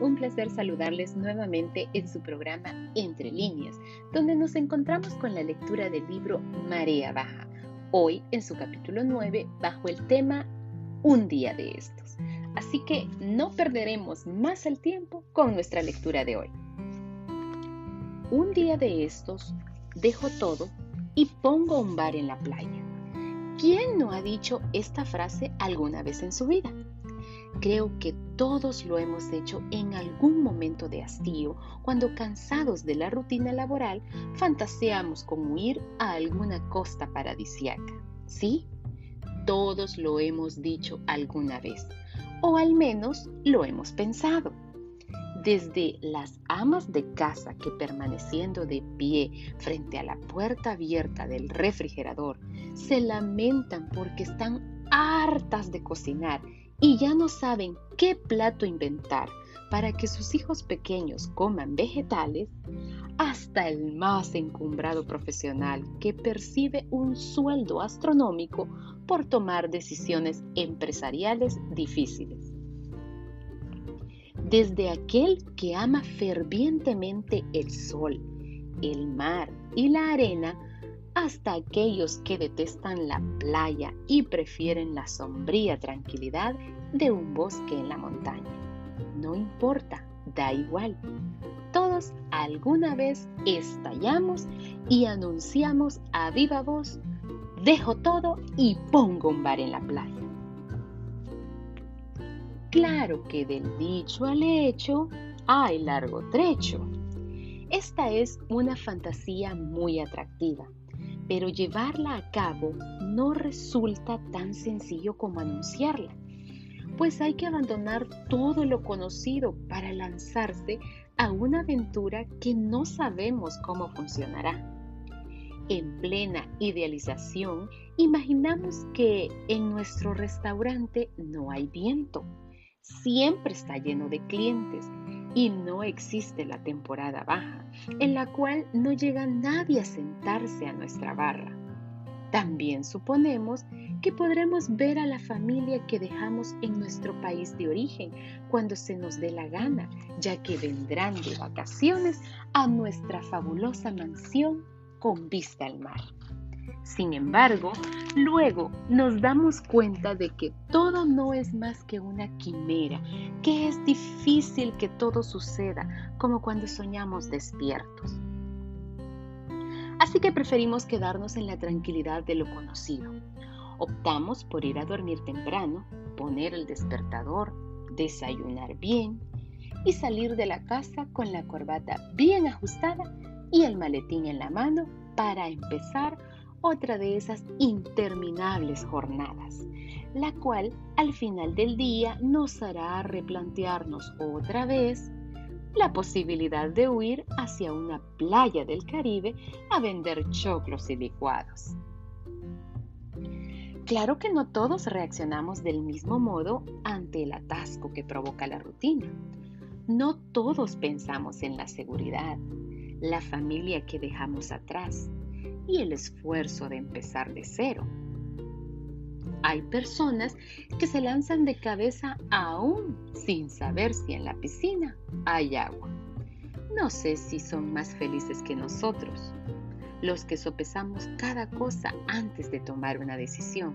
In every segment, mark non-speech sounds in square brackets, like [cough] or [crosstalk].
un placer saludarles nuevamente en su programa Entre líneas, donde nos encontramos con la lectura del libro Marea Baja, hoy en su capítulo 9 bajo el tema Un día de estos. Así que no perderemos más el tiempo con nuestra lectura de hoy. Un día de estos dejo todo y pongo un bar en la playa. ¿Quién no ha dicho esta frase alguna vez en su vida? Creo que todos lo hemos hecho en algún momento de hastío, cuando cansados de la rutina laboral, fantaseamos con huir a alguna costa paradisiaca. ¿Sí? Todos lo hemos dicho alguna vez, o al menos lo hemos pensado. Desde las amas de casa que permaneciendo de pie frente a la puerta abierta del refrigerador se lamentan porque están hartas de cocinar y ya no saben qué plato inventar para que sus hijos pequeños coman vegetales, hasta el más encumbrado profesional que percibe un sueldo astronómico por tomar decisiones empresariales difíciles. Desde aquel que ama fervientemente el sol, el mar y la arena, hasta aquellos que detestan la playa y prefieren la sombría tranquilidad de un bosque en la montaña. No importa, da igual. Todos alguna vez estallamos y anunciamos a viva voz, dejo todo y pongo un bar en la playa. Claro que del dicho al hecho hay largo trecho. Esta es una fantasía muy atractiva pero llevarla a cabo no resulta tan sencillo como anunciarla, pues hay que abandonar todo lo conocido para lanzarse a una aventura que no sabemos cómo funcionará. En plena idealización, imaginamos que en nuestro restaurante no hay viento, siempre está lleno de clientes y no existe la temporada baja, en la cual no llega nadie a sentarse a nuestra barra. También suponemos que podremos ver a la familia que dejamos en nuestro país de origen cuando se nos dé la gana, ya que vendrán de vacaciones a nuestra fabulosa mansión con vista al mar. Sin embargo, luego nos damos cuenta de que todo no es más que una quimera, que es difícil que todo suceda como cuando soñamos despiertos. Así que preferimos quedarnos en la tranquilidad de lo conocido. Optamos por ir a dormir temprano, poner el despertador, desayunar bien y salir de la casa con la corbata bien ajustada y el maletín en la mano para empezar otra de esas interminables jornadas, la cual al final del día nos hará replantearnos otra vez la posibilidad de huir hacia una playa del Caribe a vender choclos y licuados. Claro que no todos reaccionamos del mismo modo ante el atasco que provoca la rutina. No todos pensamos en la seguridad, la familia que dejamos atrás, y el esfuerzo de empezar de cero. Hay personas que se lanzan de cabeza aún sin saber si en la piscina hay agua. No sé si son más felices que nosotros, los que sopesamos cada cosa antes de tomar una decisión,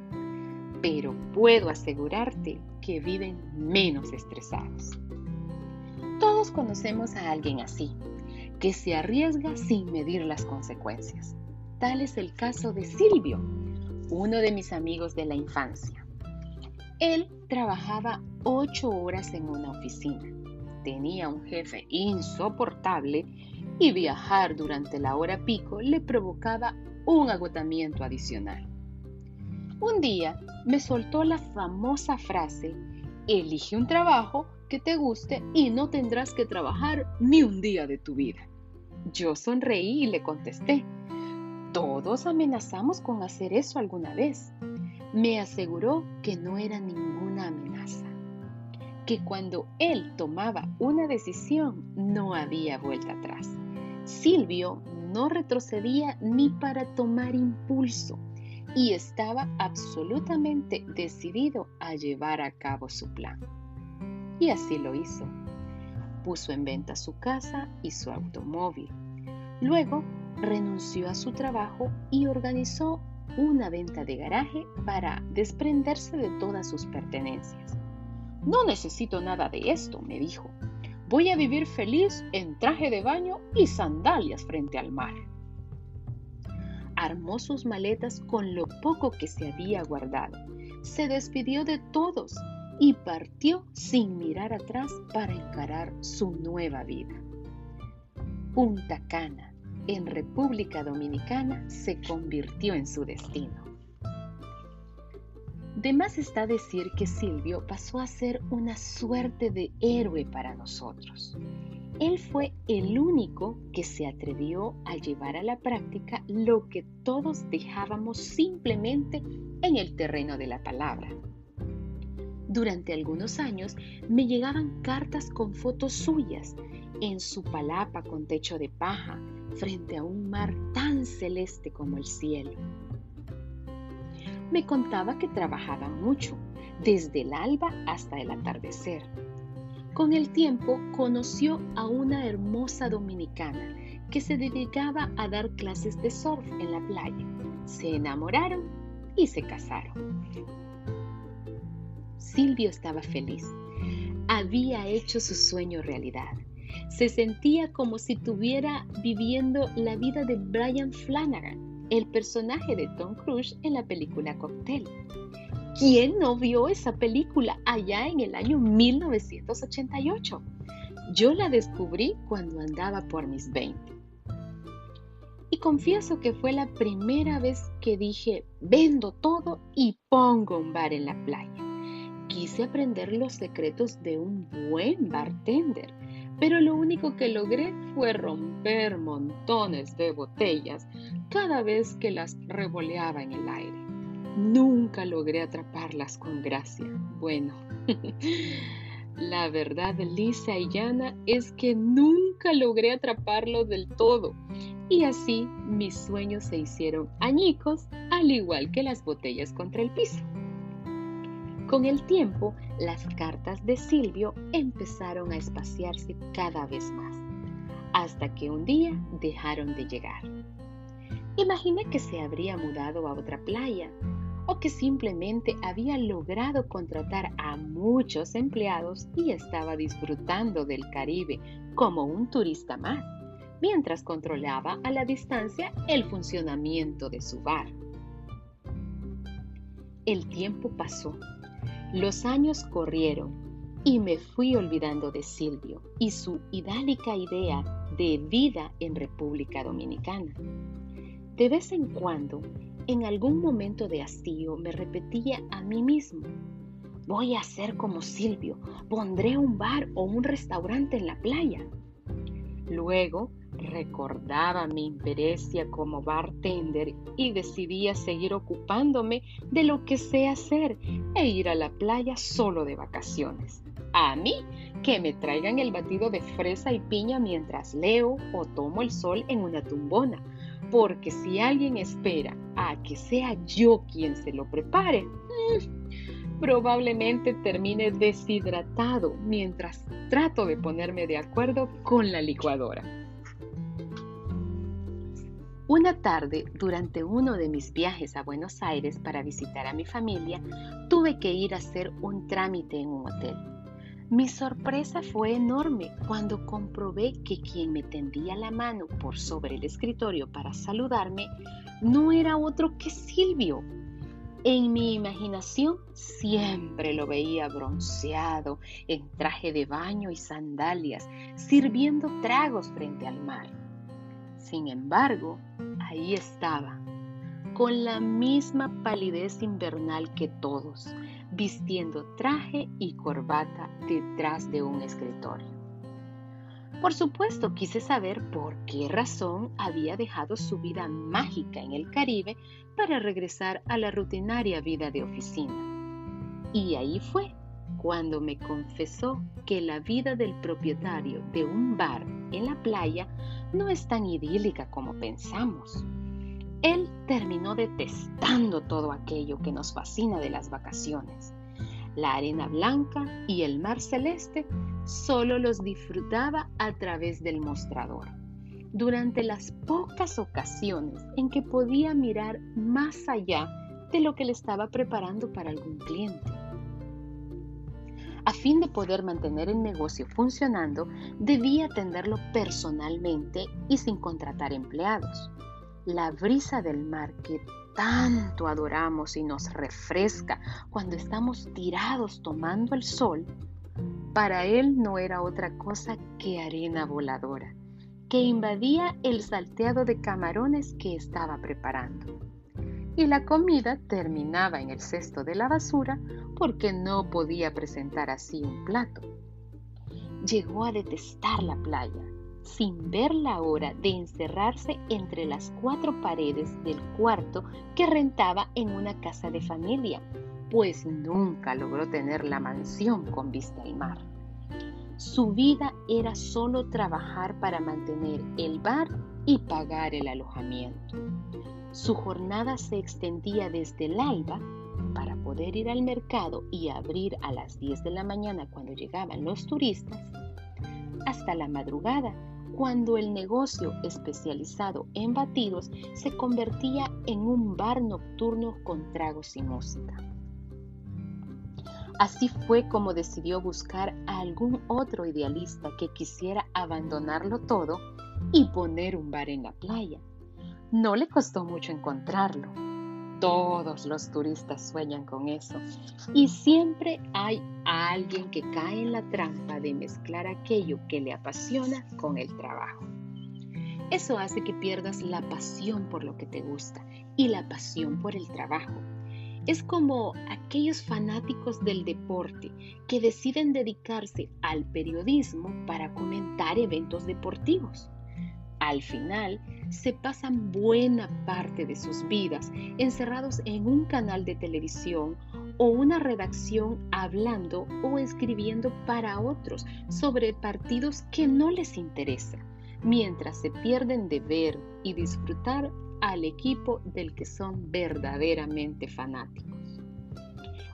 pero puedo asegurarte que viven menos estresados. Todos conocemos a alguien así, que se arriesga sin medir las consecuencias. Tal es el caso de Silvio, uno de mis amigos de la infancia. Él trabajaba ocho horas en una oficina, tenía un jefe insoportable y viajar durante la hora pico le provocaba un agotamiento adicional. Un día me soltó la famosa frase, elige un trabajo que te guste y no tendrás que trabajar ni un día de tu vida. Yo sonreí y le contesté, todos amenazamos con hacer eso alguna vez. Me aseguró que no era ninguna amenaza, que cuando él tomaba una decisión no había vuelta atrás. Silvio no retrocedía ni para tomar impulso y estaba absolutamente decidido a llevar a cabo su plan. Y así lo hizo. puso en venta su casa y su automóvil. Luego renunció a su trabajo y organizó una venta de garaje para desprenderse de todas sus pertenencias. No necesito nada de esto, me dijo. Voy a vivir feliz en traje de baño y sandalias frente al mar. Armó sus maletas con lo poco que se había guardado. Se despidió de todos y partió sin mirar atrás para encarar su nueva vida. Punta Cana, en República Dominicana se convirtió en su destino. De más está decir que Silvio pasó a ser una suerte de héroe para nosotros. Él fue el único que se atrevió a llevar a la práctica lo que todos dejábamos simplemente en el terreno de la palabra. Durante algunos años me llegaban cartas con fotos suyas en su palapa con techo de paja, frente a un mar tan celeste como el cielo. Me contaba que trabajaba mucho, desde el alba hasta el atardecer. Con el tiempo conoció a una hermosa dominicana que se dedicaba a dar clases de surf en la playa. Se enamoraron y se casaron. Silvio estaba feliz. Había hecho su sueño realidad se sentía como si estuviera viviendo la vida de Brian Flanagan, el personaje de Tom Cruise en la película Cocktail. ¿Quién no vio esa película allá en el año 1988? Yo la descubrí cuando andaba por mis 20. Y confieso que fue la primera vez que dije, vendo todo y pongo un bar en la playa. Quise aprender los secretos de un buen bartender pero lo único que logré fue romper montones de botellas cada vez que las revoleaba en el aire. Nunca logré atraparlas con gracia. Bueno, [laughs] la verdad lisa y llana es que nunca logré atraparlo del todo. Y así mis sueños se hicieron añicos, al igual que las botellas contra el piso. Con el tiempo, las cartas de Silvio empezaron a espaciarse cada vez más, hasta que un día dejaron de llegar. Imaginé que se habría mudado a otra playa o que simplemente había logrado contratar a muchos empleados y estaba disfrutando del Caribe como un turista más, mientras controlaba a la distancia el funcionamiento de su bar. El tiempo pasó los años corrieron y me fui olvidando de Silvio y su idálica idea de vida en República Dominicana. De vez en cuando, en algún momento de hastío, me repetía a mí mismo, voy a hacer como Silvio, pondré un bar o un restaurante en la playa. Luego Recordaba mi imperecia como bartender y decidía seguir ocupándome de lo que sé hacer e ir a la playa solo de vacaciones. A mí, que me traigan el batido de fresa y piña mientras leo o tomo el sol en una tumbona, porque si alguien espera a que sea yo quien se lo prepare, mm, probablemente termine deshidratado mientras trato de ponerme de acuerdo con la licuadora. Una tarde, durante uno de mis viajes a Buenos Aires para visitar a mi familia, tuve que ir a hacer un trámite en un hotel. Mi sorpresa fue enorme cuando comprobé que quien me tendía la mano por sobre el escritorio para saludarme no era otro que Silvio. En mi imaginación siempre lo veía bronceado, en traje de baño y sandalias, sirviendo tragos frente al mar. Sin embargo, ahí estaba, con la misma palidez invernal que todos, vistiendo traje y corbata detrás de un escritorio. Por supuesto, quise saber por qué razón había dejado su vida mágica en el Caribe para regresar a la rutinaria vida de oficina. Y ahí fue cuando me confesó que la vida del propietario de un bar en la playa no es tan idílica como pensamos. Él terminó detestando todo aquello que nos fascina de las vacaciones. La arena blanca y el mar celeste solo los disfrutaba a través del mostrador. Durante las pocas ocasiones en que podía mirar más allá de lo que le estaba preparando para algún cliente. A fin de poder mantener el negocio funcionando, debía atenderlo personalmente y sin contratar empleados. La brisa del mar que tanto adoramos y nos refresca cuando estamos tirados tomando el sol, para él no era otra cosa que arena voladora, que invadía el salteado de camarones que estaba preparando y la comida terminaba en el cesto de la basura porque no podía presentar así un plato. Llegó a detestar la playa, sin ver la hora de encerrarse entre las cuatro paredes del cuarto que rentaba en una casa de familia, pues nunca logró tener la mansión con vista al mar. Su vida era solo trabajar para mantener el bar y pagar el alojamiento. Su jornada se extendía desde el alba para poder ir al mercado y abrir a las 10 de la mañana cuando llegaban los turistas, hasta la madrugada cuando el negocio especializado en batidos se convertía en un bar nocturno con tragos y música. Así fue como decidió buscar a algún otro idealista que quisiera abandonarlo todo y poner un bar en la playa no le costó mucho encontrarlo. Todos los turistas sueñan con eso. Y siempre hay alguien que cae en la trampa de mezclar aquello que le apasiona con el trabajo. Eso hace que pierdas la pasión por lo que te gusta y la pasión por el trabajo. Es como aquellos fanáticos del deporte que deciden dedicarse al periodismo para comentar eventos deportivos. Al final, se pasan buena parte de sus vidas encerrados en un canal de televisión o una redacción hablando o escribiendo para otros sobre partidos que no les interesa, mientras se pierden de ver y disfrutar al equipo del que son verdaderamente fanáticos.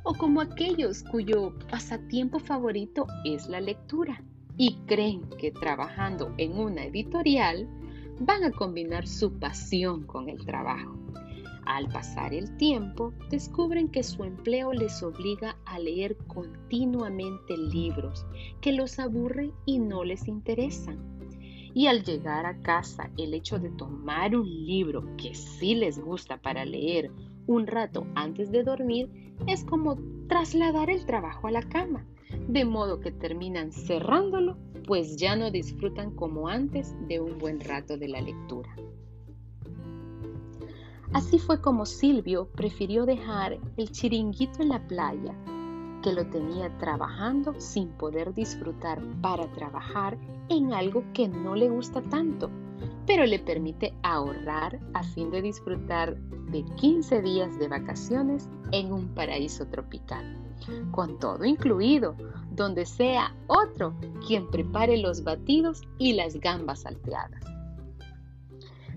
O como aquellos cuyo pasatiempo favorito es la lectura y creen que trabajando en una editorial van a combinar su pasión con el trabajo. Al pasar el tiempo, descubren que su empleo les obliga a leer continuamente libros que los aburren y no les interesan. Y al llegar a casa, el hecho de tomar un libro que sí les gusta para leer un rato antes de dormir es como trasladar el trabajo a la cama, de modo que terminan cerrándolo pues ya no disfrutan como antes de un buen rato de la lectura. Así fue como Silvio prefirió dejar el chiringuito en la playa, que lo tenía trabajando sin poder disfrutar para trabajar en algo que no le gusta tanto, pero le permite ahorrar a fin de disfrutar de 15 días de vacaciones en un paraíso tropical, con todo incluido, donde sea otro quien prepare los batidos y las gambas salteadas.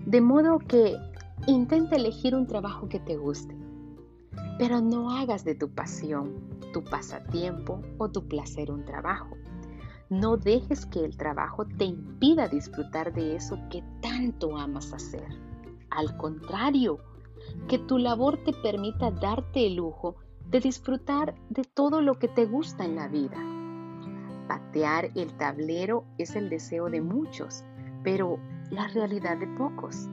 De modo que intenta elegir un trabajo que te guste, pero no hagas de tu pasión, tu pasatiempo o tu placer un trabajo. No dejes que el trabajo te impida disfrutar de eso que tanto amas hacer. Al contrario, que tu labor te permita darte el lujo de disfrutar de todo lo que te gusta en la vida. Patear el tablero es el deseo de muchos, pero la realidad de pocos.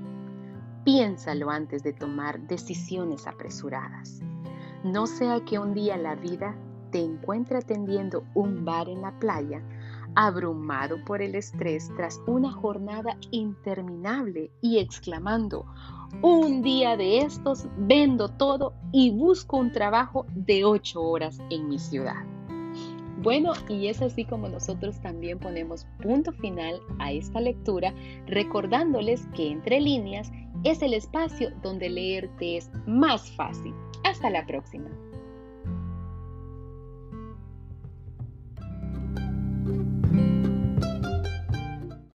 Piénsalo antes de tomar decisiones apresuradas. No sea que un día la vida te encuentre atendiendo un bar en la playa, abrumado por el estrés tras una jornada interminable y exclamando, un día de estos vendo todo y busco un trabajo de ocho horas en mi ciudad. Bueno, y es así como nosotros también ponemos punto final a esta lectura, recordándoles que entre líneas es el espacio donde leerte es más fácil. Hasta la próxima.